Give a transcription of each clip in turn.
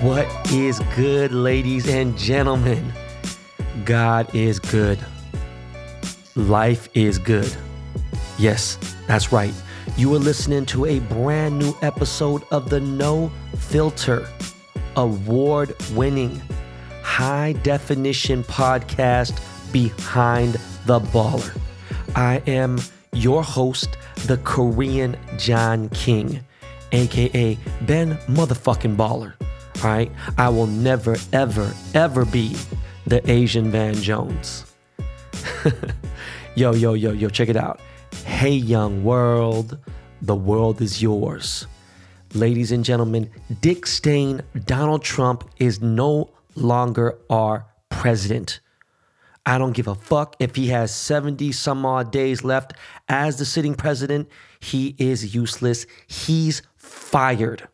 What is good, ladies and gentlemen? God is good. Life is good. Yes, that's right. You are listening to a brand new episode of the No Filter award winning high definition podcast behind the baller. I am your host, the Korean John King, aka Ben Motherfucking Baller. All right, I will never, ever, ever be the Asian Van Jones. yo, yo, yo, yo, check it out. Hey, young world, the world is yours. Ladies and gentlemen, Dick Stain, Donald Trump is no longer our president. I don't give a fuck if he has 70 some odd days left as the sitting president. He is useless. He's fired.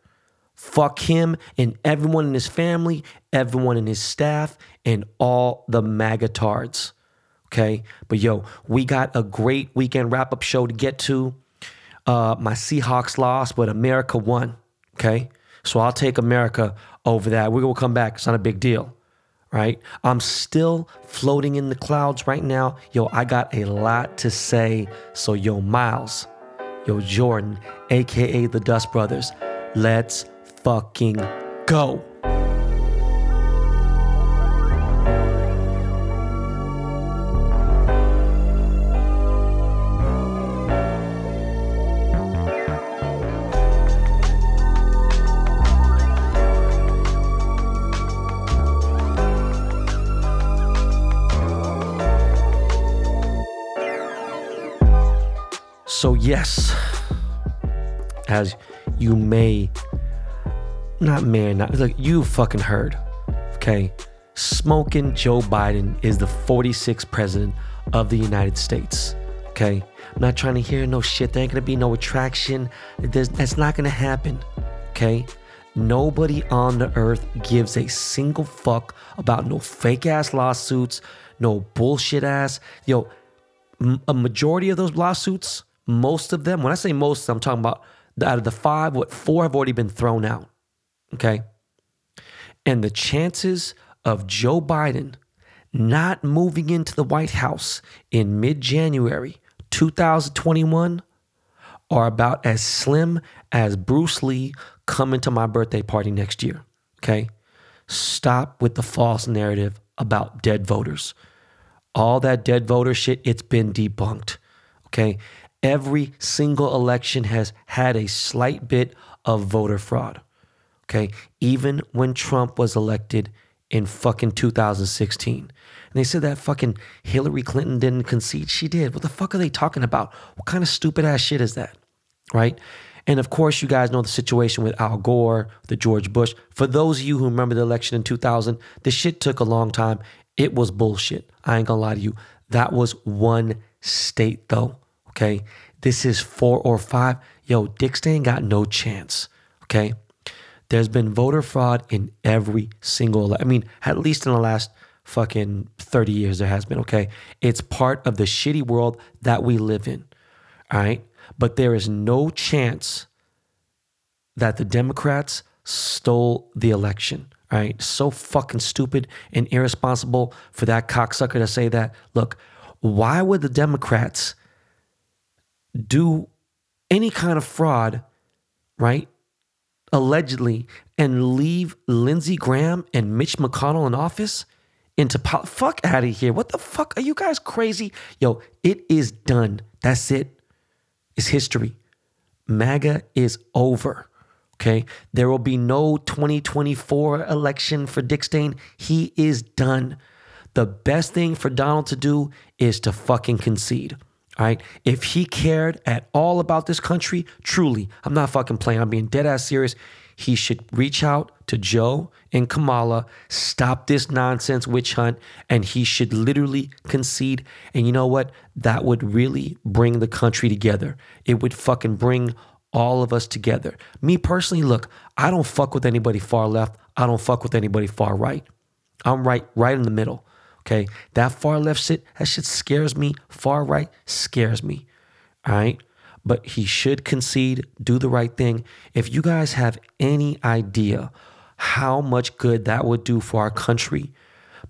Fuck him and everyone in his family, everyone in his staff, and all the magatards. Okay. But yo, we got a great weekend wrap up show to get to. Uh, my Seahawks lost, but America won. Okay. So I'll take America over that. We're going to come back. It's not a big deal right? I'm still floating in the clouds right now. Yo, I got a lot to say. So, yo, Miles, yo, Jordan, aka the Dust Brothers, let's fucking go. As you may, not may, not like you fucking heard, okay? Smoking Joe Biden is the 46th president of the United States, okay? I'm not trying to hear no shit. There ain't gonna be no attraction. There's, that's not gonna happen, okay? Nobody on the earth gives a single fuck about no fake ass lawsuits, no bullshit ass. Yo, a majority of those lawsuits most of them, when I say most, I'm talking about out of the five, what four have already been thrown out. Okay. And the chances of Joe Biden not moving into the White House in mid January 2021 are about as slim as Bruce Lee coming to my birthday party next year. Okay. Stop with the false narrative about dead voters. All that dead voter shit, it's been debunked. Okay. Every single election has had a slight bit of voter fraud. Okay. Even when Trump was elected in fucking 2016. And they said that fucking Hillary Clinton didn't concede. She did. What the fuck are they talking about? What kind of stupid ass shit is that? Right? And of course, you guys know the situation with Al Gore, the George Bush. For those of you who remember the election in 2000, the shit took a long time. It was bullshit. I ain't gonna lie to you. That was one state though. Okay. This is four or five. Yo, Dick Stain got no chance. Okay. There's been voter fraud in every single, I mean, at least in the last fucking 30 years, there has been. Okay. It's part of the shitty world that we live in. All right. But there is no chance that the Democrats stole the election. All right. So fucking stupid and irresponsible for that cocksucker to say that. Look, why would the Democrats do any kind of fraud, right? Allegedly, and leave Lindsey Graham and Mitch McConnell in office into pol- fuck out of here. What the fuck are you guys crazy? Yo, it is done. That's it. It's history. MAGA is over. Okay. There will be no 2024 election for Dick Stain. He is done. The best thing for Donald to do is to fucking concede. Right. If he cared at all about this country, truly, I'm not fucking playing. I'm being dead ass serious. He should reach out to Joe and Kamala, stop this nonsense witch hunt, and he should literally concede. And you know what? That would really bring the country together. It would fucking bring all of us together. Me personally, look, I don't fuck with anybody far left. I don't fuck with anybody far right. I'm right, right in the middle. Okay. That far left shit, that shit scares me. Far right scares me. All right. But he should concede, do the right thing. If you guys have any idea how much good that would do for our country,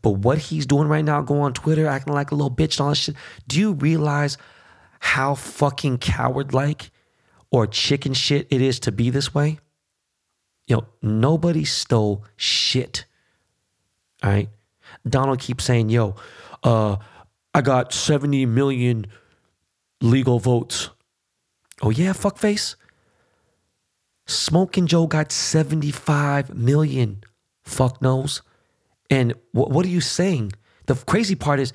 but what he's doing right now, going on Twitter, acting like a little bitch and all that shit, do you realize how fucking coward like or chicken shit it is to be this way? You know, nobody stole shit. All right. Donald keeps saying, yo, uh, I got 70 million legal votes. Oh, yeah, fuckface? Smoking Joe got 75 million. Fuck knows. And what, what are you saying? The crazy part is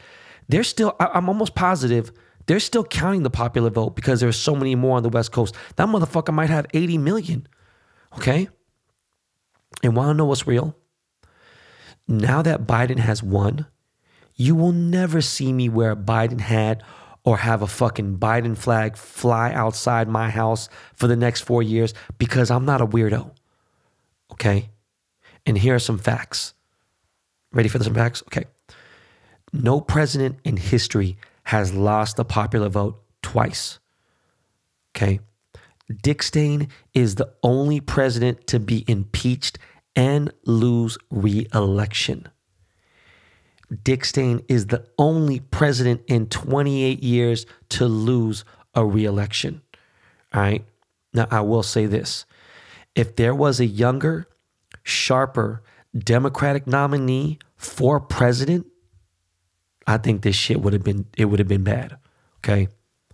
they're still, I, I'm almost positive they're still counting the popular vote because there's so many more on the West Coast. That motherfucker might have 80 million. Okay? And want to know what's real? Now that Biden has won, you will never see me wear a Biden hat or have a fucking Biden flag fly outside my house for the next four years because I'm not a weirdo. Okay? And here are some facts. Ready for some facts? Okay. No president in history has lost the popular vote twice. Okay. Dick Stain is the only president to be impeached and lose re election. Dick Stain is the only president in 28 years to lose a re election. All right. Now, I will say this if there was a younger, sharper Democratic nominee for president, I think this shit would have been, it would have been bad. Okay.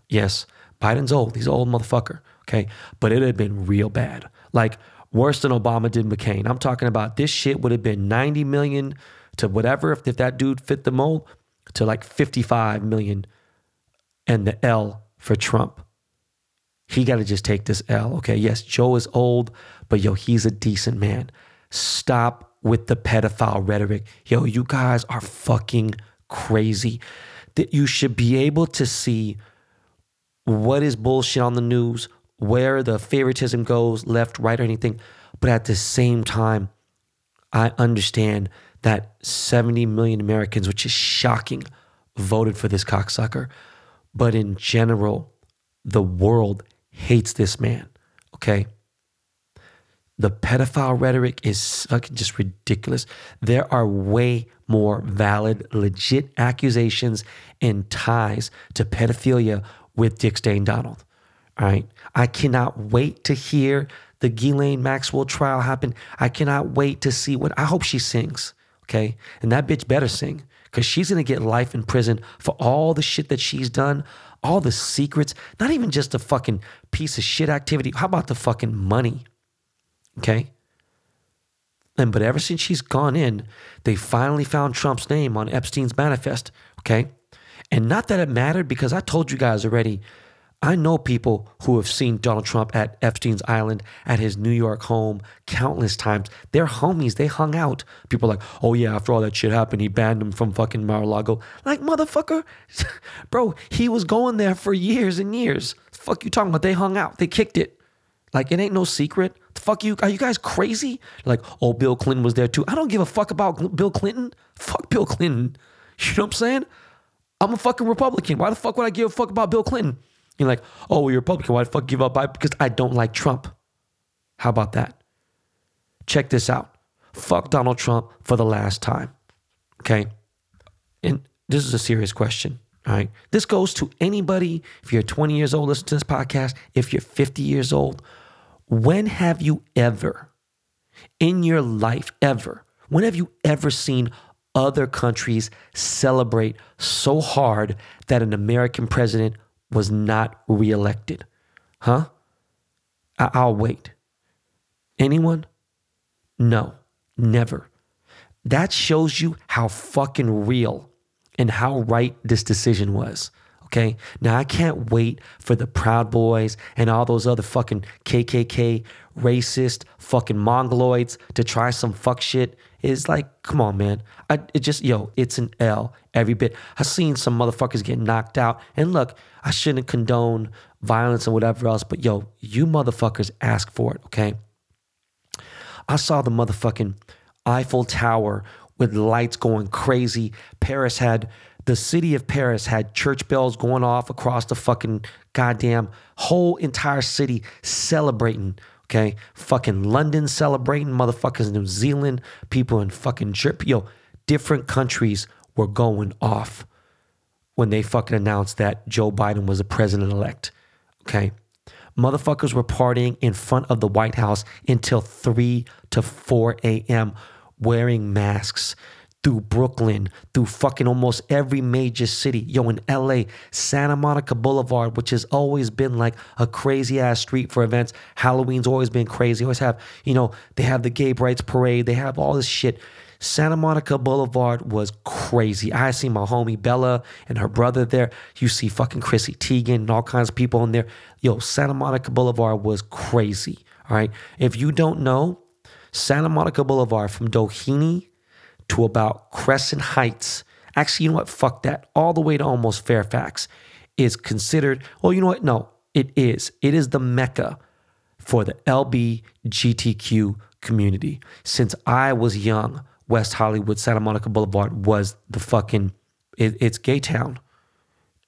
Yes, Biden's old. He's an old motherfucker. Okay. But it have been real bad. Like worse than Obama did McCain. I'm talking about this shit would have been 90 million to whatever, if, if that dude fit the mold, to like 55 million and the L for Trump. He got to just take this L. Okay. Yes, Joe is old, but yo, he's a decent man. Stop with the pedophile rhetoric. Yo, you guys are fucking crazy. That you should be able to see what is bullshit on the news, where the favoritism goes, left, right, or anything. But at the same time, I understand that 70 million Americans, which is shocking, voted for this cocksucker. But in general, the world hates this man. Okay. The pedophile rhetoric is fucking just ridiculous. There are way more valid, legit accusations and ties to pedophilia with Dick Stain Donald. All right. I cannot wait to hear the Ghislaine Maxwell trial happen. I cannot wait to see what I hope she sings. Okay. And that bitch better sing because she's going to get life in prison for all the shit that she's done, all the secrets, not even just the fucking piece of shit activity. How about the fucking money? Okay. And but ever since she's gone in, they finally found Trump's name on Epstein's manifest. Okay. And not that it mattered because I told you guys already, I know people who have seen Donald Trump at Epstein's Island, at his New York home, countless times. They're homies. They hung out. People are like, oh yeah, after all that shit happened, he banned him from fucking Mar-a-Lago. Like, motherfucker. Bro, he was going there for years and years. Fuck you talking about? They hung out. They kicked it. Like, it ain't no secret. The fuck you? Are you guys crazy? Like, oh, Bill Clinton was there too. I don't give a fuck about Bill Clinton. Fuck Bill Clinton. You know what I'm saying? I'm a fucking Republican. Why the fuck would I give a fuck about Bill Clinton? You're like, oh, you're Republican. Why the fuck give up? By because I don't like Trump. How about that? Check this out. Fuck Donald Trump for the last time. Okay. And this is a serious question. All right. This goes to anybody. If you're 20 years old, listen to this podcast. If you're 50 years old, when have you ever, in your life, ever, when have you ever seen other countries celebrate so hard that an American president was not reelected? Huh? I- will wait. Anyone? No, never. That shows you how fucking real and how right this decision was. Okay. Now I can't wait for the Proud Boys and all those other fucking KKK racist fucking mongoloids to try some fuck shit. It's like, come on, man. I it just yo, it's an L every bit. I've seen some motherfuckers get knocked out. And look, I shouldn't condone violence and whatever else, but yo, you motherfuckers ask for it, okay? I saw the motherfucking Eiffel Tower with lights going crazy. Paris had The city of Paris had church bells going off across the fucking goddamn whole entire city celebrating. Okay. Fucking London celebrating, motherfuckers in New Zealand, people in fucking trip. Yo, different countries were going off when they fucking announced that Joe Biden was a president elect. Okay. Motherfuckers were partying in front of the White House until 3 to 4 a.m. wearing masks through Brooklyn, through fucking almost every major city. Yo, in LA, Santa Monica Boulevard, which has always been like a crazy ass street for events. Halloween's always been crazy. Always have, you know, they have the gay rights parade, they have all this shit. Santa Monica Boulevard was crazy. I see my homie Bella and her brother there. You see fucking Chrissy Teigen and all kinds of people in there. Yo, Santa Monica Boulevard was crazy. All right. If you don't know, Santa Monica Boulevard from Doheny to about Crescent Heights, actually, you know what? Fuck that. All the way to almost Fairfax is considered, well, you know what? No, it is. It is the mecca for the LBGTQ community. Since I was young, West Hollywood, Santa Monica Boulevard was the fucking it, it's gay town.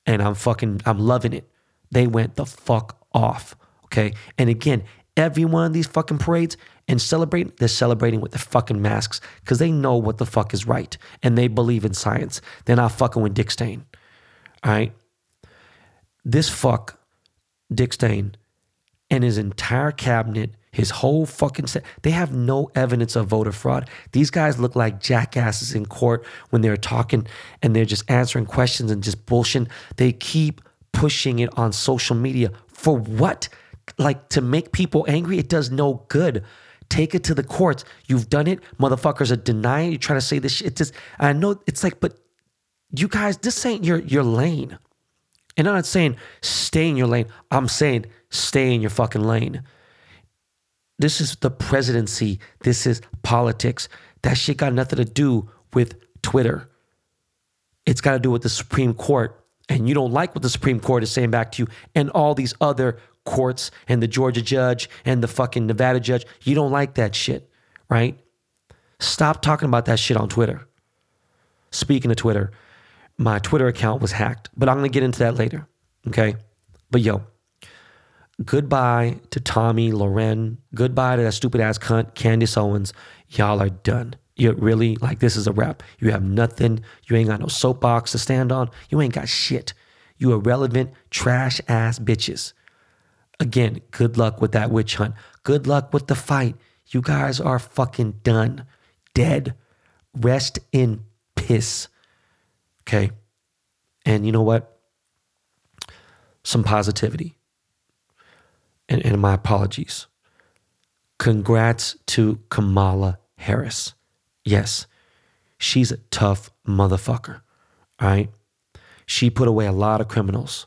And I'm fucking I'm loving it. They went the fuck off. Okay. And again, every one of these fucking parades and celebrate, they're celebrating with the fucking masks because they know what the fuck is right and they believe in science. They're not fucking with Dick Stain. All right. This fuck, Dick Stain, and his entire cabinet his whole fucking set. They have no evidence of voter fraud. These guys look like jackasses in court when they're talking and they're just answering questions and just bullshit. They keep pushing it on social media. For what? Like to make people angry? It does no good. Take it to the courts. You've done it. Motherfuckers are denying. You're trying to say this shit. Just, I know it's like, but you guys, this ain't your your lane. And I'm not saying stay in your lane. I'm saying stay in your fucking lane. This is the presidency. This is politics. That shit got nothing to do with Twitter. It's got to do with the Supreme Court. And you don't like what the Supreme Court is saying back to you and all these other courts and the Georgia judge and the fucking Nevada judge. You don't like that shit, right? Stop talking about that shit on Twitter. Speaking of Twitter, my Twitter account was hacked, but I'm going to get into that later. Okay. But yo, goodbye to Tomi, Lahren. Goodbye to that stupid ass cunt, Candace Owens. Y'all are done. You're really like, this is a wrap. You have nothing. You ain't got no soapbox to stand on. You ain't got shit. You irrelevant, trash ass bitches. Again, good luck with that witch hunt. Good luck with the fight. You guys are fucking done. Dead. Rest in piss. Okay. And you know what? Some positivity and, and my apologies. Congrats to Kamala Harris. Yes, she's a tough motherfucker. All right. She put away a lot of criminals.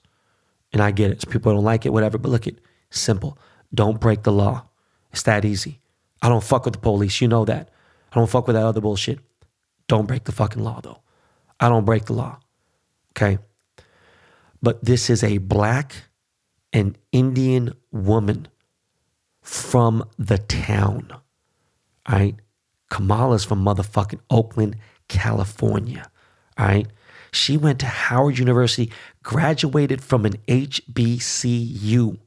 And I get it. People don't like it, whatever. But look, it simple. Don't break the law. It's that easy. I don't fuck with the police. You know that. I don't fuck with that other bullshit. Don't break the fucking law, though. I don't break the law. Okay. But this is a black an Indian woman from the town. All right. Kamala's from motherfucking Oakland, California. All right. She went to Howard University, graduated from an HBCU,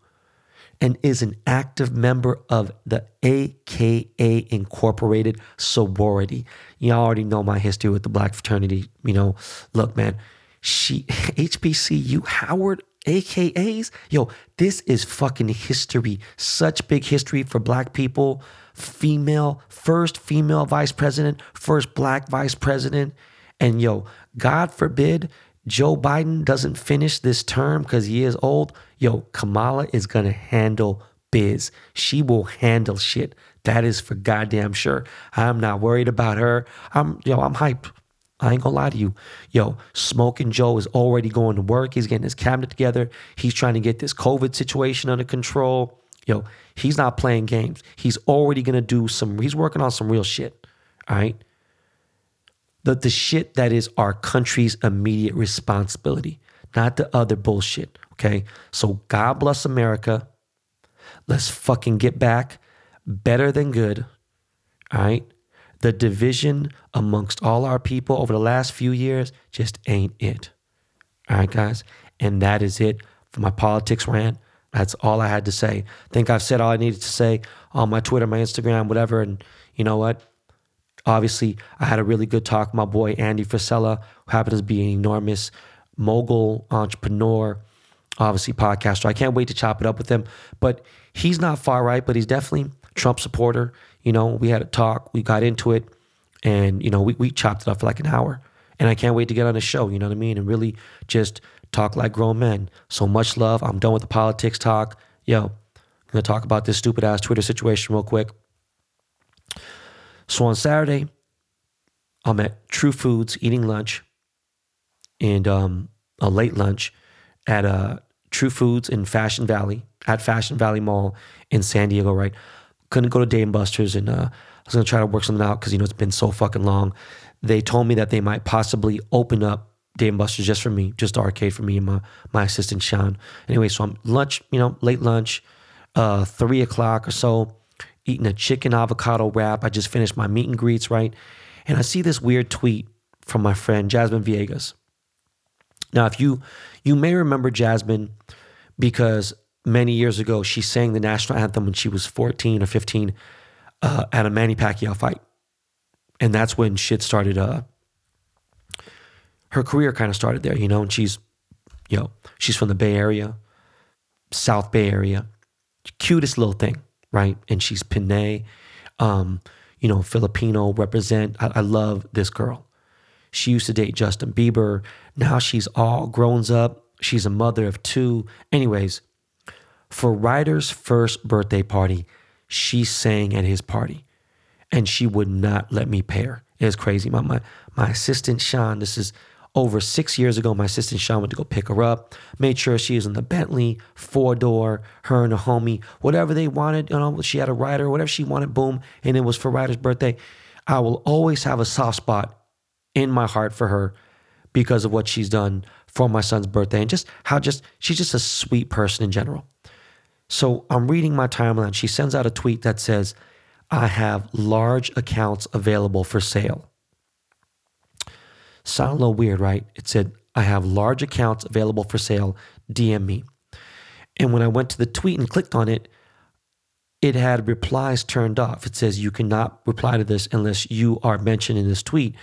and is an active member of the AKA Incorporated sorority. Y'all already know my history with the black fraternity. You know, look, man, she HBCU, Howard AKAs. Yo, this is fucking history. Such big history for black people. Female, first female vice president, first black vice president. And yo, God forbid Joe Biden doesn't finish this term because he is old. Yo, Kamala is going to handle biz. She will handle shit. That is for goddamn sure. I'm not worried about her. I'm, yo, I'm hyped. I ain't gonna lie to you. Yo, Smoking Joe is already going to work. He's getting his cabinet together. He's trying to get this COVID situation under control. Yo, he's not playing games. He's already gonna do some, he's working on some real shit. All right. The, the shit that is our country's immediate responsibility, not the other bullshit. Okay. So God bless America. Let's fucking get back better than good. All right. the division amongst all our people over the last few years just ain't it. All right, guys. And that is it for my politics rant. That's all I had to say. Think I've said all I needed to say on my Twitter, my Instagram, whatever. And you know what? Obviously, I had a really good talk with my boy Andy Frisella, who happens to be an enormous mogul entrepreneur, obviously podcaster. I can't wait to chop it up with him. But he's not far right, but he's definitely Trump supporter. You know, we had a talk, we got into it, and you know, we, we chopped it up for like an hour. And I can't wait to get on the show, you know what I mean? And really just talk like grown men. So much love. I'm done with the politics talk. Yo, I'm gonna talk about this stupid ass Twitter situation real quick. So on Saturday, I'm at True Foods eating lunch and um, a late lunch at uh, True Foods in Fashion Valley, at Fashion Valley Mall in San Diego, right? Couldn't go to Dave and Buster's and uh, I was gonna try to work something out because you know it's been so fucking long. They told me that they might possibly open up Dave and Buster's just for me, just arcade for me and my my assistant Sean. Anyway, so I'm lunch, you know, late lunch, uh, three o'clock or so eating a chicken avocado wrap. I just finished my meet and greets, right? And I see this weird tweet from my friend Jasmine Villegas. Now, if you you may remember Jasmine because many years ago she sang the national anthem when she was 14 or 15 uh, at a Manny Pacquiao fight, and that's when shit started. Uh, her career kind of started there, you know. And she's, you know, she's from the Bay Area, South Bay Area, cutest little thing right? And she's Pinay, um, you know, Filipino represent. I, I love this girl. She used to date Justin Bieber. Now she's all grown up. She's a mother of two. Anyways, for Ryder's first birthday party, she sang at his party and she would not let me pay her. It was crazy. My, my, my assistant, Sean, this is over six years ago, my assistant Sean went to go pick her up, made sure she was in the Bentley, four door, her and a homie, whatever they wanted. You know, she had a rider, whatever she wanted, boom. And it was for Ryder's birthday. I will always have a soft spot in my heart for her because of what she's done for my son's birthday and just how just she's just a sweet person in general. So I'm reading my timeline. She sends out a tweet that says, I have large accounts available for sale. Sound a little weird, right? It said, I have large accounts available for sale. DM me. And when I went to the tweet and clicked on it, it had replies turned off. It says, You cannot reply to this unless you are mentioned in this tweet.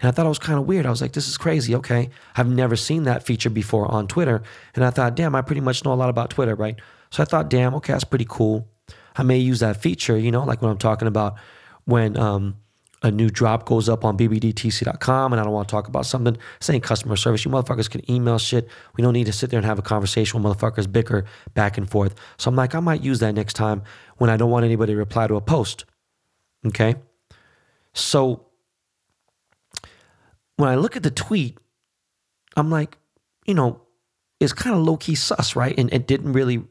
And I thought it was kind of weird. I was like, This is crazy. Okay. I've never seen that feature before on Twitter. And I thought, Damn, I pretty much know a lot about Twitter, right? So I thought, Damn, okay, that's pretty cool. I may use that feature, you know, like when I'm talking about when, um, a new drop goes up on bbdtc.com and I don't want to talk about something, saying customer service. You motherfuckers can email shit. We don't need to sit there and have a conversation with motherfuckers bicker back and forth. So I'm like, I might use that next time when I don't want anybody to reply to a post. Okay. So when I look at the tweet, I'm like, you know, it's kind of low key sus, right? And it didn't really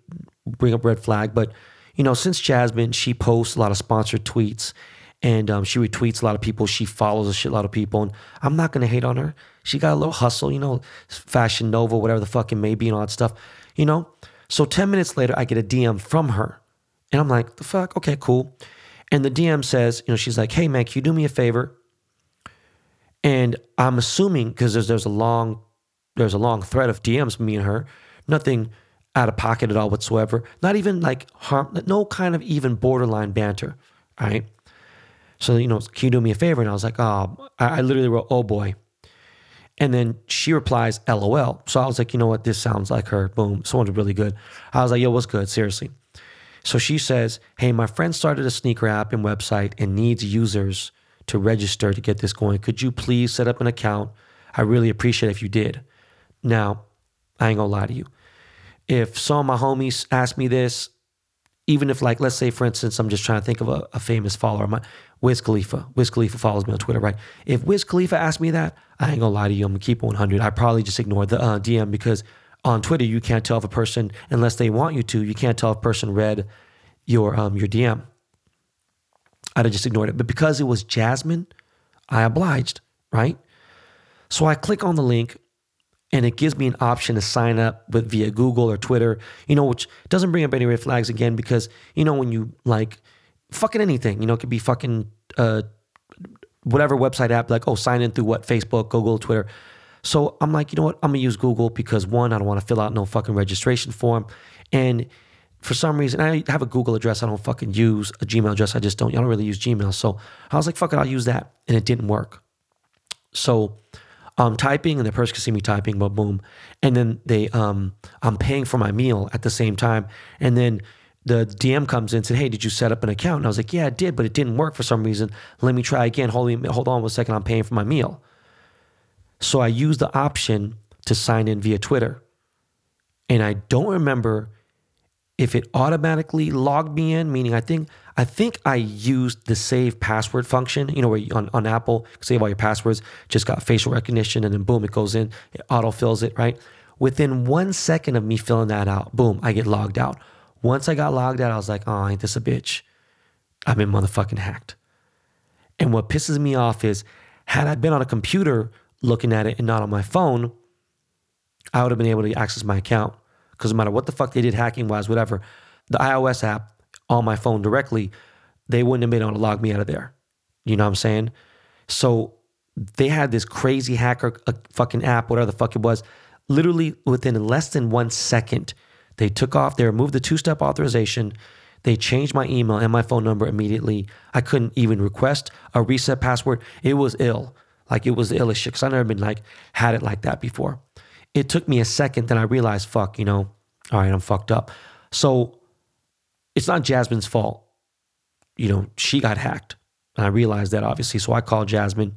bring up red flag. But, you know, since Jasmine, she posts a lot of sponsored tweets and um, she retweets a lot of people. She follows a shitload of people, and I'm not gonna hate on her. She got a little hustle, you know, Fashion Nova, whatever the fuck it may be, and all that stuff, you know. So ten minutes later, I get a DM from her, and I'm like, the fuck, okay, cool. And the DM says, you know, she's like, hey man, can you do me a favor? And I'm assuming because there's there's a long there's a long thread of DMs me and her, nothing out of pocket at all whatsoever, not even like harm, no kind of even borderline banter, right? So, you know, can you do me a favor? And I was like, oh, I, literally wrote, oh boy. And then she replies, LOL. So I was like, you know what? This sounds like her. Boom. Someone's really good. I was like, yo, what's good? Seriously. So she says, hey, my friend started a sneaker app and website and needs users to register to get this going. Could you please set up an account? I really appreciate if you did. Now, I ain't gonna lie to you. If some of my homies ask me this, even if like let's say for instance i'm just trying to think of a, a, famous follower my wiz khalifa. Wiz khalifa follows me on twitter right? If wiz khalifa asked me that i ain't gonna lie to you i'm gonna keep 100 i probably just ignore the uh, dm because on twitter you can't tell if a person unless they want you to you can't tell if a person read your um your dm i'd have just ignored it. But because it was jasmine i obliged right? So i click on the link and it gives me an option to sign up with via Google or Twitter, you know, which doesn't bring up any red flags again because, you know, when you like fucking anything, you know, it could be fucking uh, whatever website app, like, oh, sign in through what? Facebook, Google, Twitter. So I'm like, you know what? I'm gonna use Google because one, I don't want to fill out no fucking registration form. And for some reason, I have a Google address I don't fucking use, a Gmail address I just don't. I don't really use Gmail. So I was like, fuck it, I'll use that. And it didn't work. So I'm typing and the person can see me typing, but boom. And then they um I'm paying for my meal at the same time. And then the DM comes in and said, Hey, did you set up an account? And I was like, Yeah, I did, but it didn't work for some reason. Let me try again. Hold, hold on one second. I'm paying for my meal. So I used the option to sign in via Twitter. And I don't remember if it automatically logged me in, meaning I think I think I used the save password function, you know, where you, on, on Apple, save all your passwords, just got facial recognition, and then boom, it goes in, it auto fills it, right? Within one second of me filling that out, boom, I get logged out. Once I got logged out, I was like, oh, ain't this a bitch? I've been motherfucking hacked. And what pisses me off is, had I been on a computer looking at it and not on my phone, I would have been able to access my account because no matter what the fuck they did hacking wise, whatever, the iOS app on my phone directly, they wouldn't have been able to log me out of there. You know what I'm saying? So they had this crazy hacker a fucking app, whatever the fuck it was. Literally within less than one second, they took off, they removed the two step authorization. They changed my email and my phone number immediately. I couldn't even request a reset password. It was ill. Like it was the illest shit because i never been like had it like that before it took me a second, then I realized, fuck, you know, all right, I'm fucked up. So it's not Jasmine's fault. You know, she got hacked. And I realized that obviously. So I called Jasmine.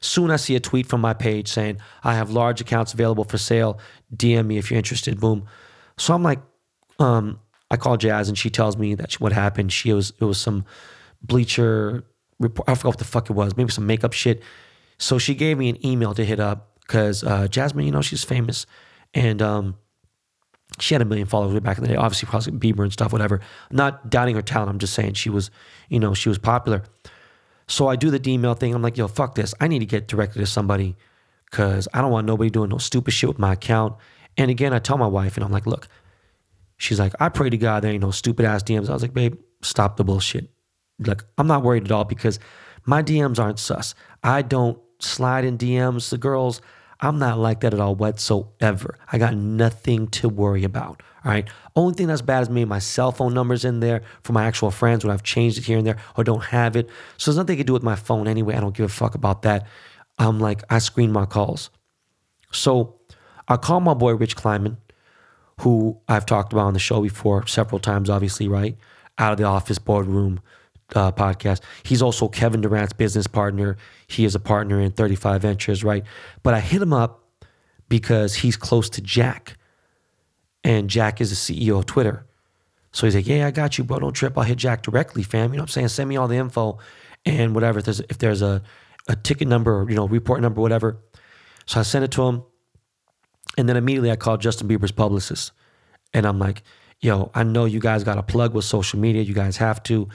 Soon I see a tweet from my page saying, I have large accounts available for sale. DM me if you're interested. Boom. So I'm like, um, I call Jazz and she tells me that what happened. She was it was some bleacher report. I forgot what the fuck it was. Maybe some makeup shit. So she gave me an email to hit up because uh, Jasmine, you know, she's famous, and um, she had a million followers way back in the day. Obviously, probably Bieber and stuff, whatever. Not doubting her talent. I'm just saying she was, you know, she was popular. So I do the email thing. I'm like, yo, fuck this. I need to get directed to somebody because I don't want nobody doing no stupid shit with my account. And again, I tell my wife, and I'm like, look, she's like, I pray to God there ain't no stupid ass DMs. I was like, babe, stop the bullshit. Like, I'm not worried at all because my DMs aren't sus. I don't slide in DMs. The girls, I'm not like that at all whatsoever. I got nothing to worry about. All right. Only thing that's bad is maybe my cell phone numbers in there for my actual friends when I've changed it here and there or don't have it. So there's nothing I can do with my phone anyway. I don't give a fuck about that. I'm like, I screen my calls. So I call my boy Rich Kleiman, who I've talked about on the show before several times, obviously, right? Out of the office boardroom uh, podcast. He's also Kevin Durant's business partner. He is a partner in 35 Ventures, right? But I hit him up because he's close to Jack, and Jack is the CEO of Twitter. So he's like, "Yeah, I got you, bro. Don't trip. I'll hit Jack directly, fam. You know what I'm saying? Send me all the info and whatever. If there's if there's a a ticket number or you know report number, whatever." So I sent it to him, and then immediately I called Justin Bieber's publicist, and I'm like, "Yo, I know you guys got a plug with social media. You guys have to."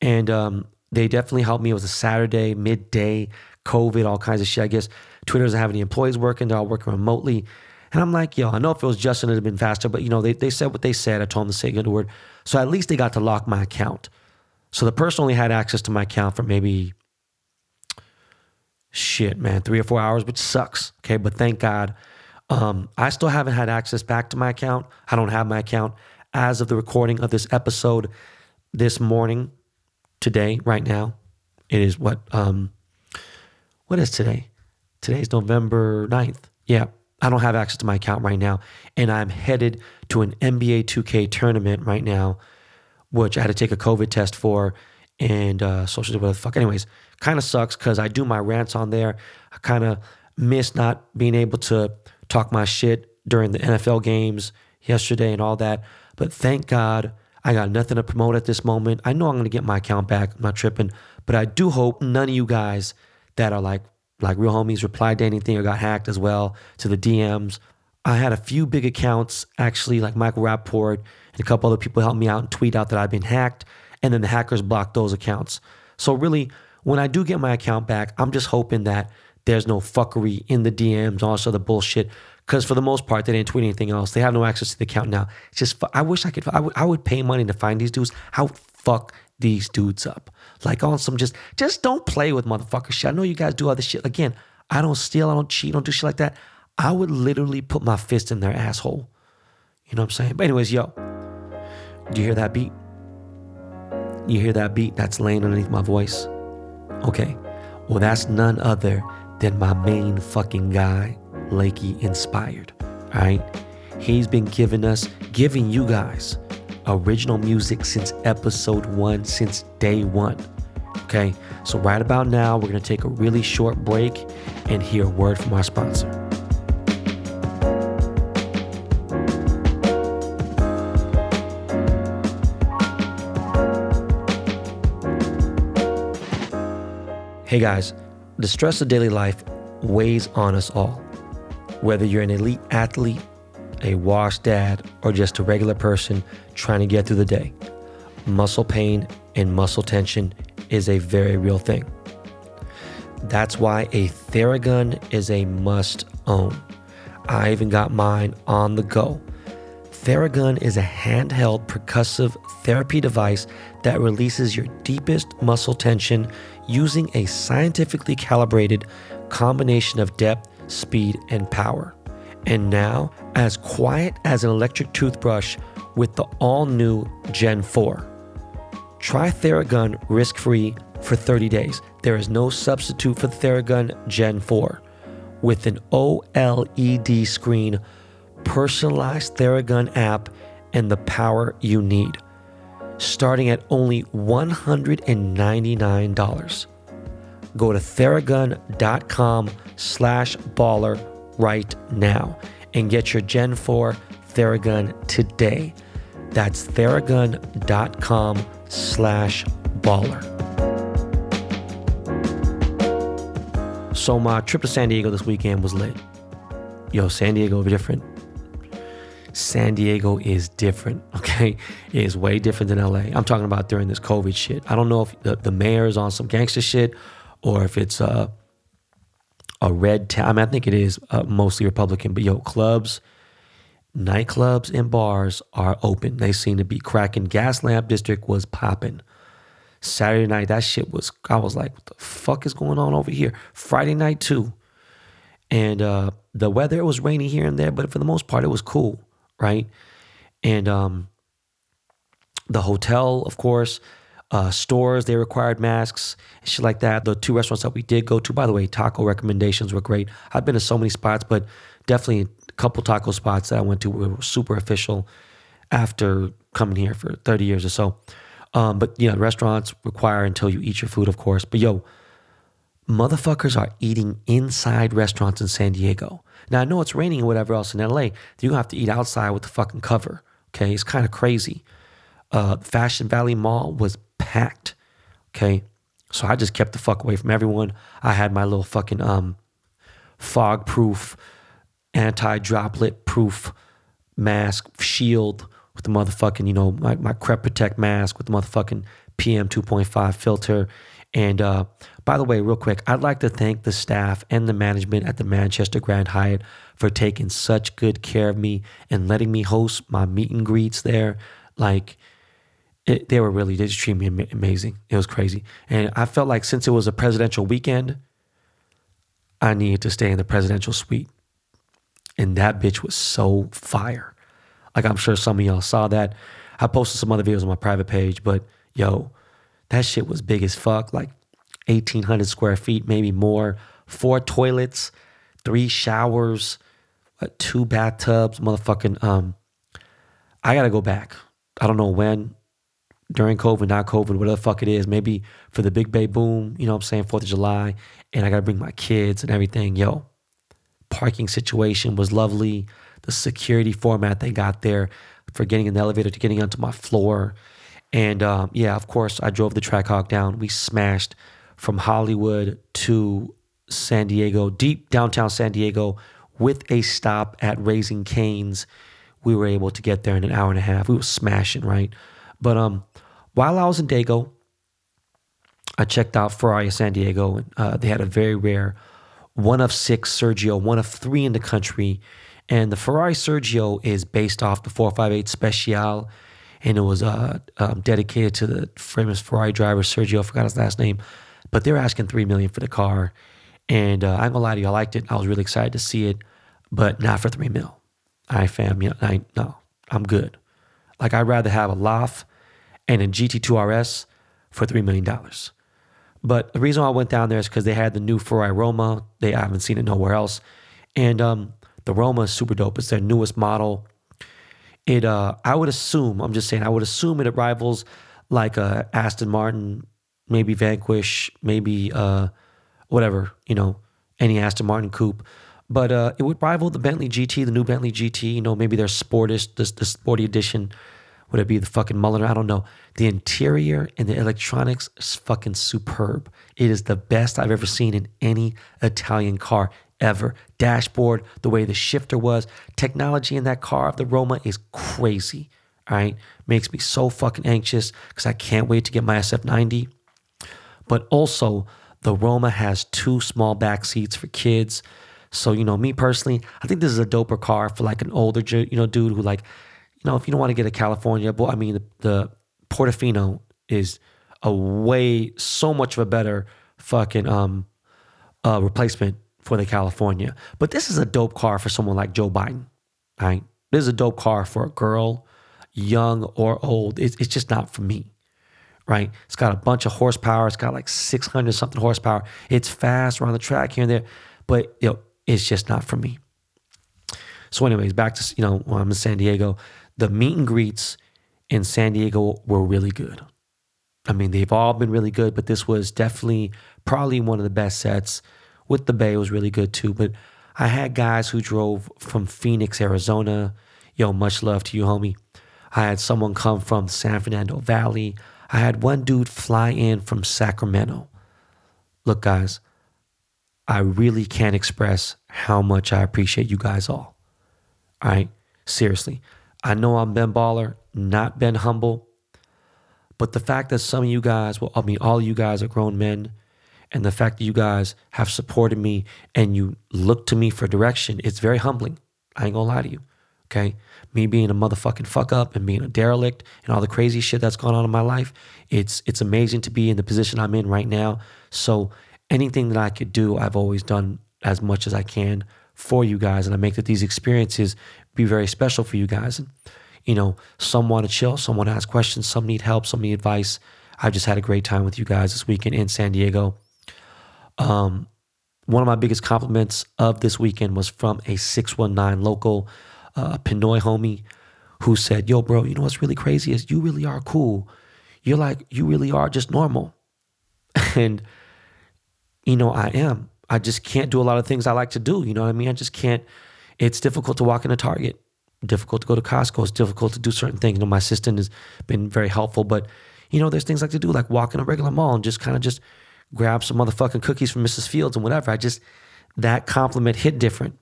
And um, they definitely helped me. It was a Saturday, midday, COVID, all kinds of shit. I guess Twitter doesn't have any employees working. They're all working remotely. And I'm like, yo, I know if it was Justin, it'd have been faster. But, you know, they, they said what they said. I told them to say good word. So at least they got to lock my account. So the person only had access to my account for maybe, shit, man, three or four hours, which sucks. Okay. But thank God. Um, I still haven't had access back to my account. I don't have my account as of the recording of this episode this morning today, right now. It is what um what is today? Today's November 9th. Yeah, I don't have access to my account right now. And I'm headed to an NBA 2K tournament right now, which I had to take a COVID test for and uh social the fuck. Anyways, kind of sucks because I do my rants on there. I kind of miss not being able to talk my shit during the NFL games yesterday and all that. But thank God I got nothing to promote at this moment. I know I'm going to get my account back. I'm not tripping, but I do hope none of you guys that are like like real homies replied to anything or got hacked as well to the DMs. I had a few big accounts actually, like Michael Rapaport and a couple other people helped me out and tweet out that I've been hacked, and then the hackers blocked those accounts. So really, when I do get my account back, I'm just hoping that there's no fuckery in the DMs, also the bullshit because for the most part they didn't tweet anything else. They have no access to the account now. It's just I wish I could. I would, I would pay money to find these dudes. How fuck these dudes up. Like on some just just don't play with motherfucker shit. I know you guys do other shit. Again, I don't steal, I don't cheat, I don't do shit like that. I would literally put my fist in their asshole. You know what I'm saying? But anyways, yo, do you hear that beat? You hear that beat that's laying underneath my voice? Okay. Well, that's none other than my main fucking guy, Lakey Inspired. Right. He's been giving us, giving you guys original music since episode one, since day one. Okay. So, right about now, we're going to take a really short break and hear a word from our sponsor. Hey guys, the stress of daily life weighs on us all. Whether you're an elite athlete, a washed dad, or just a regular person trying to get through the day, muscle pain and muscle tension is a very real thing. That's why a Theragun is a must own. I even got mine on the go. Theragun is a handheld percussive therapy device that releases your deepest muscle tension using a scientifically calibrated combination of depth, speed, and power. And now, as quiet as an electric toothbrush with the all new Gen 4. Try Theragun risk free for 30 days. There is no substitute for the Theragun Gen 4. With an OLED screen, personalized Theragun app, and the power you need starting at only $199. Go to theragun.com slash baller right now and get your Gen 4 Theragun today. That's theragun.com slash baller. So my trip to San Diego this weekend was lit. Yo, San Diego different. San Diego is different, okay? It is way different than LA. I'm talking about during this COVID shit. I don't know if the, the mayor is on some gangster shit or if it's a, a red town. I mean, I think it is uh, mostly Republican, but yo, clubs, nightclubs, and bars are open. They seem to be cracking. Gaslamp District was popping. Saturday night, that shit was, I was like, what the fuck is going on over here? Friday night, too. And uh, the weather, it was rainy here and there, but for the most part, it was cool right? And um, the hotel, of course, uh, stores, they required masks and shit like that. The two restaurants that we did go to, by the way, taco recommendations were great. I've been to so many spots, but definitely a couple taco spots that I went to were super official after coming here for 30 years or so. Um, but you know, restaurants require until you eat your food, of course. But yo, motherfuckers are eating inside restaurants in San Diego. Now I know it's raining and whatever else in LA. You have to eat outside with the fucking cover. Okay, it's kind of crazy. Uh, Fashion Valley Mall was packed. Okay, so I just kept the fuck away from everyone. I had my little fucking um, fog proof, anti droplet proof mask shield with the motherfucking you know my my Crep Protect mask with the motherfucking PM 2.5 filter and uh, by the way, real quick, I'd like to thank the staff and the management at the Manchester Grand Hyatt for taking such good care of me and letting me host my meet and greets there. Like, it, they were really, they just treated me amazing. It was crazy. And I felt like since it was a presidential weekend, I needed to stay in the presidential suite. And that bitch was so fire. Like, I'm sure some of y'all saw that. I posted some other videos on my private page, but yo, that shit was big as fuck, like 1,800 square feet, maybe more. Four toilets, three showers, two bathtubs, motherfucking. Um, I gotta go back. I don't know when, during COVID, not COVID, whatever the fuck it is. Maybe for the Big Bay Boom, you know what I'm saying, Fourth of July, and I gotta bring my kids and everything. Yo, parking situation was lovely. The security format they got there for getting in the elevator to getting onto my floor and um, yeah, of course, I drove the Trackhawk down. We smashed from Hollywood to San Diego, deep downtown San Diego, with a stop at Raising Cane's. We were able to get there in an hour and a half. We were smashing, right? But um, while I was in Dago, I checked out Ferrari San Diego, and uh, they had a very rare one of six Sergio, one of three in the country. And the Ferrari Sergio is based off the 458 Special and it was uh, um, dedicated to the famous Ferrari driver Sergio. I forgot his last name, but they're asking three million for the car, and uh, I'm gonna lie to you, I liked it. I was really excited to see it, but not for three mil. I fam, you know, I no, I'm good. Like I'd rather have a Loft and a GT2 RS for three million dollars. But the reason I went down there is because they had the new Ferrari Roma. They I haven't seen it nowhere else, and um, the Roma is super dope. It's their newest model. It uh, I would assume. I'm just saying. I would assume it rivals like a Aston Martin, maybe Vanquish, maybe uh, whatever you know, any Aston Martin coupe. But uh, it would rival the Bentley GT, the new Bentley GT. You know, maybe their Sportist, the, the sporty edition. Would it be the fucking Mulliner? I don't know. The interior and the electronics is fucking superb. It is the best I've ever seen in any Italian car ever. Dashboard, the way the shifter was, technology in that car, of the Roma is crazy. All right. Makes me so fucking anxious because I can't wait to get my SF90. But also, the Roma has two small back seats for kids. So, you know, me personally, I think this is a doper car for like an older, you know, dude who like, you know, if you don't want to get a California, but I mean, the, the Portofino is a way, so much of a better fucking um uh, replacement for the California. But this is a dope car for someone like Joe Biden, right? This is a dope car for a girl, young or old. It's, it's just not for me, right? It's got a bunch of horsepower. It's got like 600 something horsepower. It's fast around the track here and there, but you know, it's just not for me. So, anyways, back to you know, I'm in San Diego, the meet and greets in San Diego were really good. I mean, they've all been really good, but this was definitely probably one of the best sets. With the Bay was really good too. But I had guys who drove from Phoenix, Arizona. Yo, much love to you, homie. I had someone come from San Fernando Valley. I had one dude fly in from Sacramento. Look, guys, I really can't express how much I appreciate you guys all. All right, seriously. I know I'm Ben Baller, not Ben Humble, but the fact that some of you guys, well, I mean, all of you guys are grown men, and the fact that you guys have supported me and you look to me for direction, it's very humbling. I ain't gonna lie to you. Okay. Me being a motherfucking fuck up and being a derelict and all the crazy shit that's gone on in my life, it's it's amazing to be in the position I'm in right now. So anything that I could do, I've always done as much as I can for you guys. And I make that these experiences be very special for you guys. And, you know, some want to chill, some want to ask questions, some need help, some need advice. I've just had a great time with you guys this weekend in San Diego. Um, one of my biggest compliments of this weekend was from a 619 local uh, Pinoy homie who said, Yo, bro, you know what's really crazy is you really are cool. You're like, you really are just normal. and you know, I am. I just can't do a lot of things I like to do. You know what I mean? I just can't. It's difficult to walk in a Target, difficult to go to Costco. It's difficult to do certain things. You know, my assistant has been very helpful, but you know, there's things I like to do, like walk in a regular mall and just kind of just grab some motherfucking cookies from Mrs. Fields and whatever. I just that compliment hit different,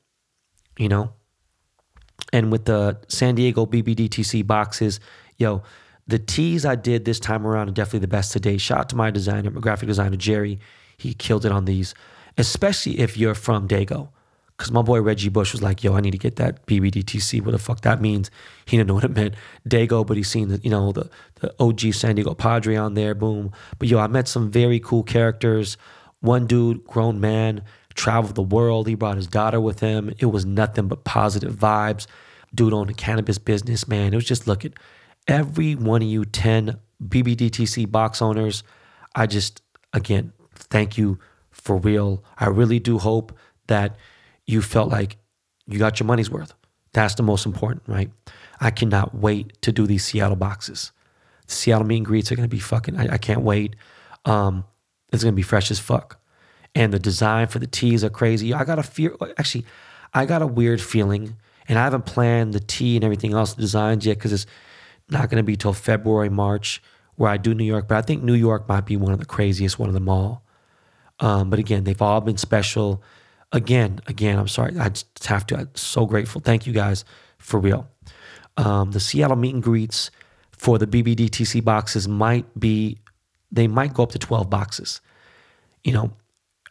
you know. And with the San Diego BBDTC boxes, yo, the tees I did this time around are definitely the best today. Shout out to my designer, my graphic designer Jerry. He killed it on these, especially if you're from Dago. Because my boy Reggie Bush was like, yo, I need to get that BBDTC. What the fuck that means? He didn't know what it meant. Dago, but he's seen the, you know, the, the OG San Diego Padre on there, boom. But yo, I met some very cool characters. One dude, grown man, traveled the world. He brought his daughter with him. It was nothing but positive vibes. Dude owned a cannabis business, man. It was just look at every one of you 10 BBDTC box owners. I just, again, thank you for real. I really do hope that you felt like you got your money's worth. That's the most important, right? I cannot wait to do these Seattle boxes. The Seattle meet and greets are gonna be fucking. I, I can't wait. Um, it's gonna be fresh as fuck, and the design for the tees are crazy. I got a fear. Actually, I got a weird feeling, and I haven't planned the tee and everything else, the designs yet, because it's not gonna be till February, March, where I do New York. But I think New York might be one of the craziest one of them all. Um, but again, they've all been special. Again, again, I'm sorry. I just have to. I'm so grateful. Thank you guys for real. Um, the Seattle meet and greets for the BBDTC boxes might be, they might go up to 12 boxes. You know,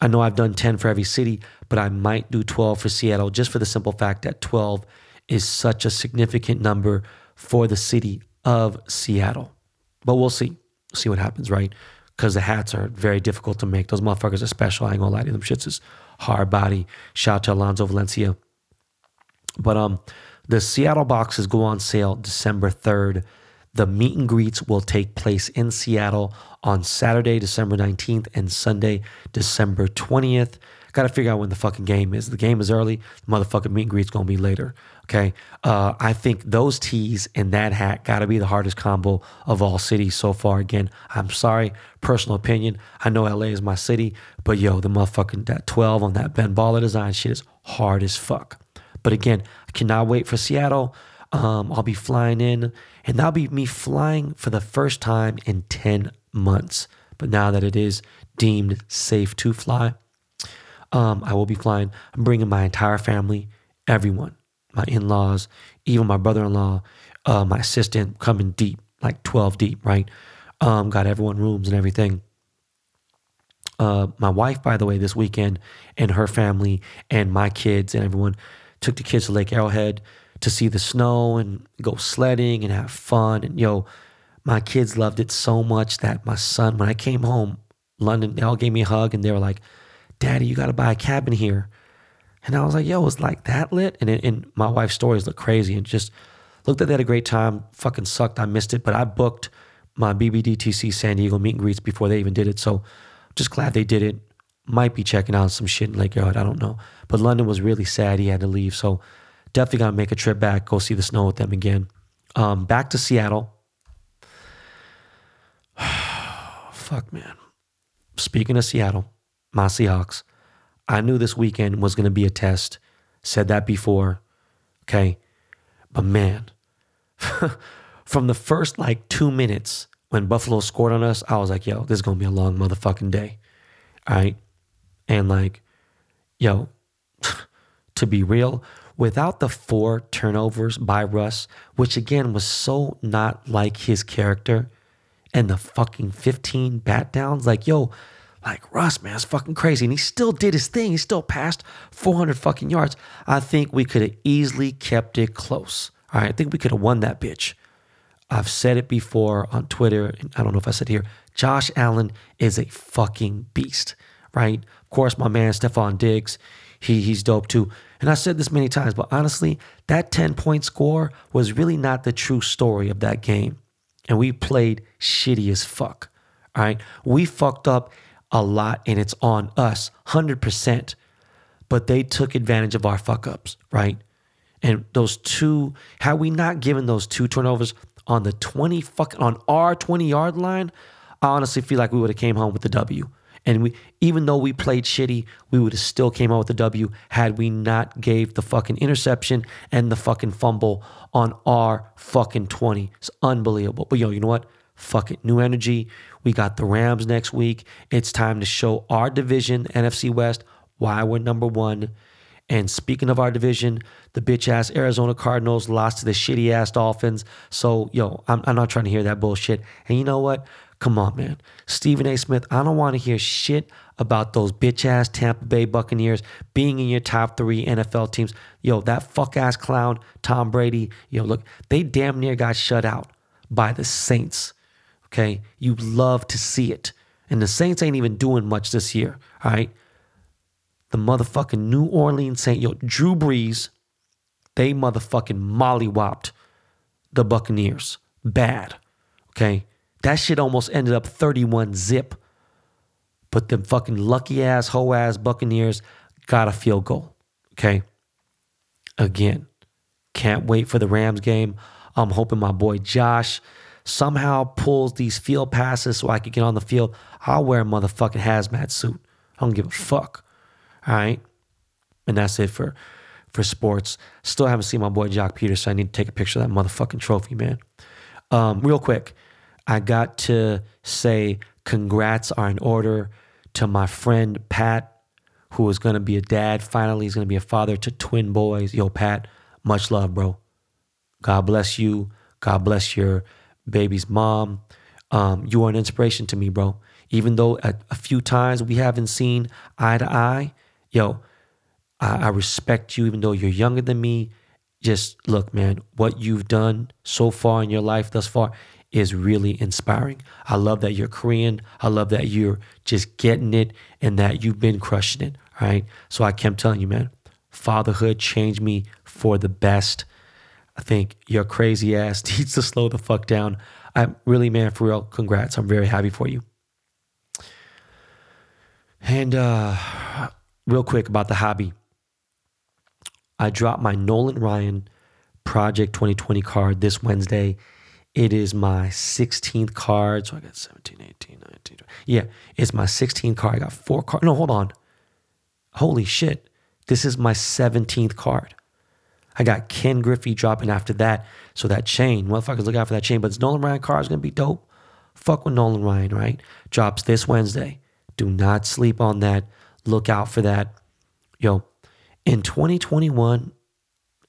I know I've done 10 for every city, but I might do 12 for Seattle just for the simple fact that 12 is such a significant number for the city of Seattle. But we'll see. See what happens, right? Because the hats are very difficult to make. Those motherfuckers are special. I ain't gonna lie to. Them shits is hard body. Shout out to Alonzo Valencia. But um, the Seattle boxes go on sale December 3rd. The meet and greets will take place in Seattle on Saturday, December 19th, and Sunday, December 20th. Got to figure out when the fucking game is. The game is early. The motherfucking meet and greet's gonna be later. Okay. Uh, I think those tees and that hat got to be the hardest combo of all cities so far. Again, I'm sorry, personal opinion. I know LA is my city, but yo, the motherfucking that 12 on that Ben Baller design shit is hard as fuck. But again, I cannot wait for Seattle. Um, I'll be flying in, and that'll be me flying for the first time in 10 months. But now that it is deemed safe to fly, um, I will be flying. I'm bringing my entire family, everyone, my in laws, even my brother in law, uh, my assistant coming deep, like 12 deep, right? Um, got everyone rooms and everything. Uh, my wife, by the way, this weekend and her family and my kids and everyone took the kids to Lake Arrowhead to see the snow and go sledding and have fun. And yo, my kids loved it so much that my son, when I came home, London, they all gave me a hug and they were like, Daddy, you got to buy a cabin here. And I was like, yo, it's like that lit. And, it, and my wife's stories look crazy and just looked at that a great time. Fucking sucked. I missed it. But I booked my BBDTC San Diego meet and greets before they even did it. So just glad they did it. Might be checking out some shit in Lake Yard. I don't know. But London was really sad. He had to leave. So definitely got to make a trip back, go see the snow with them again. Um, back to Seattle. Fuck, man. Speaking of Seattle, my Seahawks, I knew this weekend was going to be a test. Said that before. Okay. But man, from the first like two minutes when Buffalo scored on us, I was like, yo, this is going to be a long motherfucking day. All right. And like, yo, to be real, without the four turnovers by Russ, which again was so not like his character, and the fucking 15 bat downs, like, yo, like Russ, man, it's fucking crazy. And he still did his thing. He still passed 400 fucking yards. I think we could have easily kept it close. All right. I think we could have won that bitch. I've said it before on Twitter. And I don't know if I said here. Josh Allen is a fucking beast, right? Of course, my man Stefon Diggs, he, he's dope too. And I said this many times, but honestly, that 10 point score was really not the true story of that game. And we played shitty as fuck. All right. We fucked up a lot and it's on us 100%. But they took advantage of our fuck ups, right? And those two, had we not given those two turnovers on the 20 fucking, on our 20 yard line, I honestly feel like we would have came home with the W. And we, even though we played shitty, we would have still came out with the W had we not gave the fucking interception and the fucking fumble on our fucking 20. It's unbelievable. But yo, you know what? Fuck it. New energy. We got the Rams next week. It's time to show our division, NFC West, why we're number one. And speaking of our division, the bitch ass Arizona Cardinals lost to the shitty ass Dolphins. So, yo, I'm, I'm not trying to hear that bullshit. And you know what? Come on, man. Stephen A. Smith, I don't want to hear shit about those bitch ass Tampa Bay Buccaneers being in your top three NFL teams. Yo, that fuck ass clown, Tom Brady, yo, look, they damn near got shut out by the Saints. Okay. You love to see it. And the Saints ain't even doing much this year. All right. The motherfucking New Orleans Saints, yo, Drew Brees, they motherfucking mollywopped the Buccaneers. Bad. Okay. That shit almost ended up 31 zip. But them fucking lucky ass, hoe ass Buccaneers got a field goal. Okay. Again, can't wait for the Rams game. I'm hoping my boy Josh somehow pulls these field passes so I can get on the field. I'll wear a motherfucking hazmat suit. I don't give a fuck. All right. And that's it for for sports. Still haven't seen my boy Joc Pederson. So I need to take a picture of that motherfucking trophy, man. Um, real quick, I got to say congrats are in order to my friend Pat, who is going to be a dad. Finally, he's going to be a father to twin boys. Yo, Pat, much love, bro. God bless you. God bless your baby's mom. Um, you are an inspiration to me, bro. Even though a, a, few times we haven't seen eye to eye, yo, I, I respect you. Even though you're younger than me, just look, man, what you've done so far in your life thus far is really inspiring. I love that you're Korean. I love that you're just getting it and that you've been crushing it. Right. So I kept telling you, man, fatherhood changed me for the best. I think your crazy ass needs to slow the fuck down. I'm really, man, for real, congrats. I'm very happy for you. And uh, real quick about the hobby. I dropped my Nolan Ryan Project 2020 card this Wednesday. It is my 16th card. So I got 17, 18, 19. 20. Yeah, it's my 16th card. I got four cards. No, hold on. Holy shit. This is my 17th card. I got Ken Griffey dropping after that. So that chain, motherfuckers look out for that chain. But this Nolan Ryan card is to be dope. Fuck with Nolan Ryan, right? Drops this Wednesday. Do not sleep on that. Look out for that. Yo, in 2021,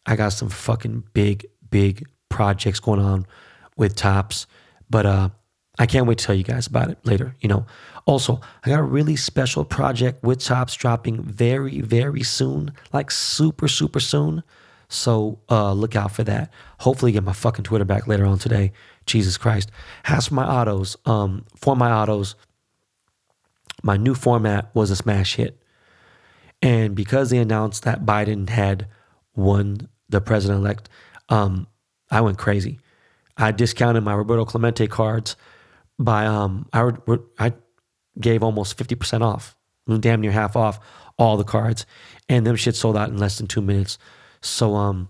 I got some fucking big, big projects going on with Topps. But uh I can't wait to tell you guys about it later. You know, also, I got a really special project with Topps dropping very, very soon, like super, super soon. So uh, look out for that. Hopefully, get my fucking Twitter back later on today. Jesus Christ. As for my autos, um, for my autos, my new format was a smash hit. And because they announced that Biden had won the president elect, um, I went crazy. I discounted my Roberto Clemente cards by um I I gave almost 50% off, damn near half off all the cards. And them shit sold out in less than two minutes. So um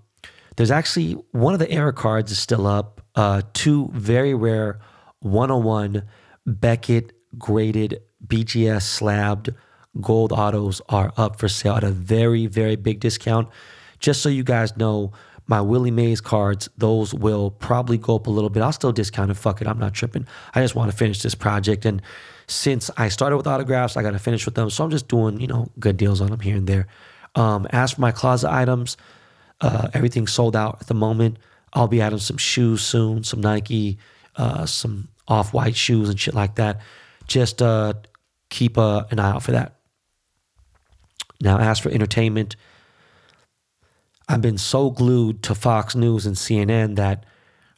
there's actually one of the error cards is still up. Uh two very rare 101 Beckett graded BGS slabbed gold autos are up for sale at a very, very big discount. Just so you guys know, my Willie Mays cards, those will probably go up a little bit. I'll still discount it. Fuck it. I'm not tripping. I just want to finish this project. And since I started with autographs, I got to finish with them. So I'm just doing, you know, good deals on them here and there. Um, as for my closet items, uh, sold out at the moment. I'll be adding some shoes soon, some Nike, uh, some off white shoes and shit like that. Just uh, keep uh, an eye out for that. Now, as for entertainment, I've been so glued to Fox News and CNN that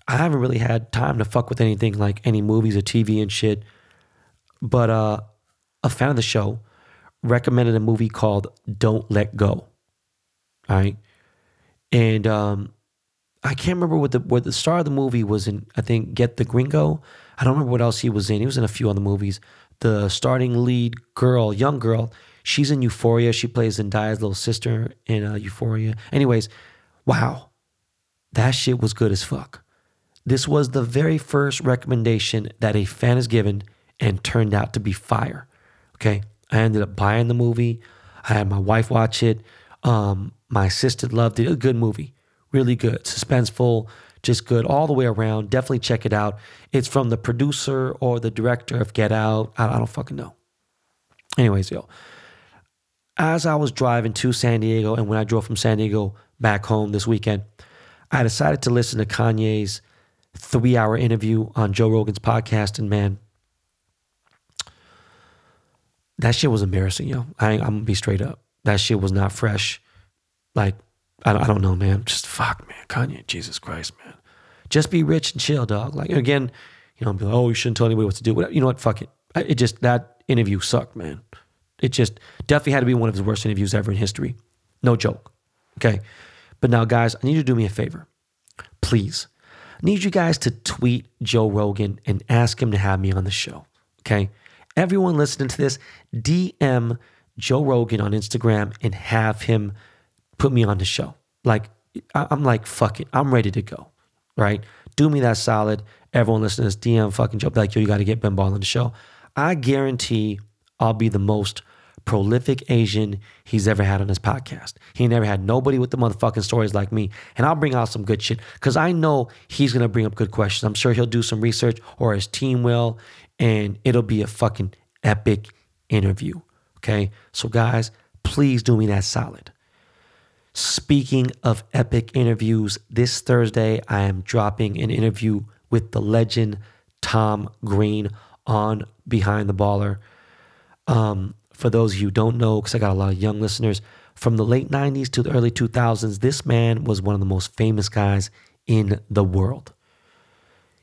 I haven't really had time to fuck with anything like any movies or TV and shit. But uh, a fan of the show recommended a movie called Don't Let Go. All right. And um, I can't remember what the what the star of the movie was in. I think Get the Gringo. I don't remember what else he was in. He was in a few other movies. The starting lead girl, young girl, She's in Euphoria. She plays Zendaya's little sister in uh, Euphoria. Anyways, wow, that shit was good as fuck. This was the very first recommendation that a fan is given and turned out to be fire. Okay. I ended up buying the movie. I had my wife watch it. Um, my sister loved it. A good movie. Really good. Suspenseful. Just good all the way around. Definitely check it out. It's from the producer or the director of Get Out. I, I don't fucking know. Anyways, yo, as I was driving to San Diego and when I drove from San Diego back home this weekend, I decided to listen to Kanye's three hour interview on Joe Rogan's podcast. And man, that shit was embarrassing, yo. I, am gonna be straight up. That shit was not fresh. Like, I, I don't know, man. Just fuck, man. Kanye, Jesus Christ, man. Just be rich and chill, dog. Like, again, you know, I'm be like, oh, you shouldn't tell anybody what to do. You know what? Fuck it. It just, that interview sucked, man. It just definitely had to be one of his worst interviews ever in history. No joke. Okay. But now, guys, I need you to do me a favor. Please. I need you guys to tweet Joe Rogan and ask him to have me on the show. Okay. Everyone listening to this, DM Joe Rogan on Instagram and have him put me on the show. Like, I'm like, fuck it. I'm ready to go. Right. Do me that solid. Everyone listening to this, DM fucking Joe. Like, yo, you got to get Ben Ball on the show. I guarantee I'll be the most prolific Asian he's ever had on his podcast. He never had nobody with the motherfucking stories like me. And I'll bring out some good shit because I know he's going to bring up good questions. I'm sure he'll do some research or his team will, and it'll be a fucking epic interview. Okay. So, guys, please do me that solid. Speaking of epic interviews, this Thursday I am dropping an interview with the legend Tom Green on Behind the Baller. Um, for those of you who don't know, because I got a lot of young listeners, from the late 90s to the early 2000s, this man was one of the most famous guys in the world.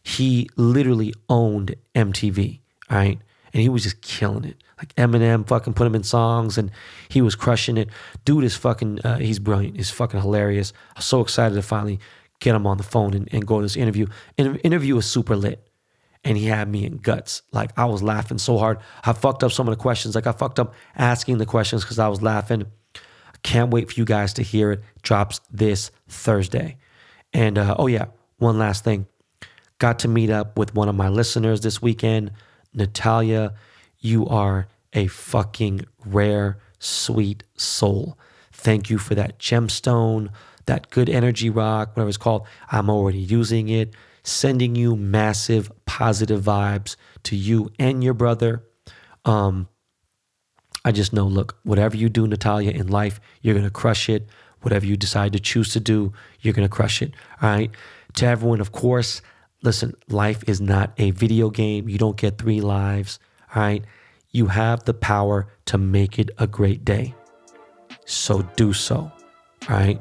He literally owned MTV, right? And he was just killing it. Like Eminem fucking put him in songs and he was crushing it. Dude is fucking, uh, he's brilliant. He's fucking hilarious. I'm so excited to finally get him on the phone and, and go to this interview. And interview was super lit. And he had me in guts. Like I was laughing so hard. I fucked up some of the questions. Like I fucked up asking the questions because I was laughing. I can't wait for you guys to hear it. Drops this Thursday. And uh, oh yeah, one last thing. Got to meet up with one of my listeners this weekend, Natalia. You are a fucking rare, sweet soul. Thank you for that gemstone, that good energy rock, whatever it's called. I'm already using it, sending you massive positive vibes to you and your brother. Um, I just know, look, whatever you do, Natalia, in life, you're going to crush it. Whatever you decide to choose to do, you're going to crush it. All right. To everyone, of course, listen, life is not a video game. You don't get three lives. Right. You have the power to make it a great day. So do so. Right.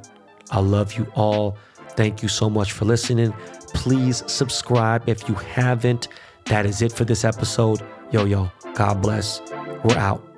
I love you all. Thank you so much for listening. Please subscribe if you haven't. That is it for this episode. Yo, yo, God bless. We're out.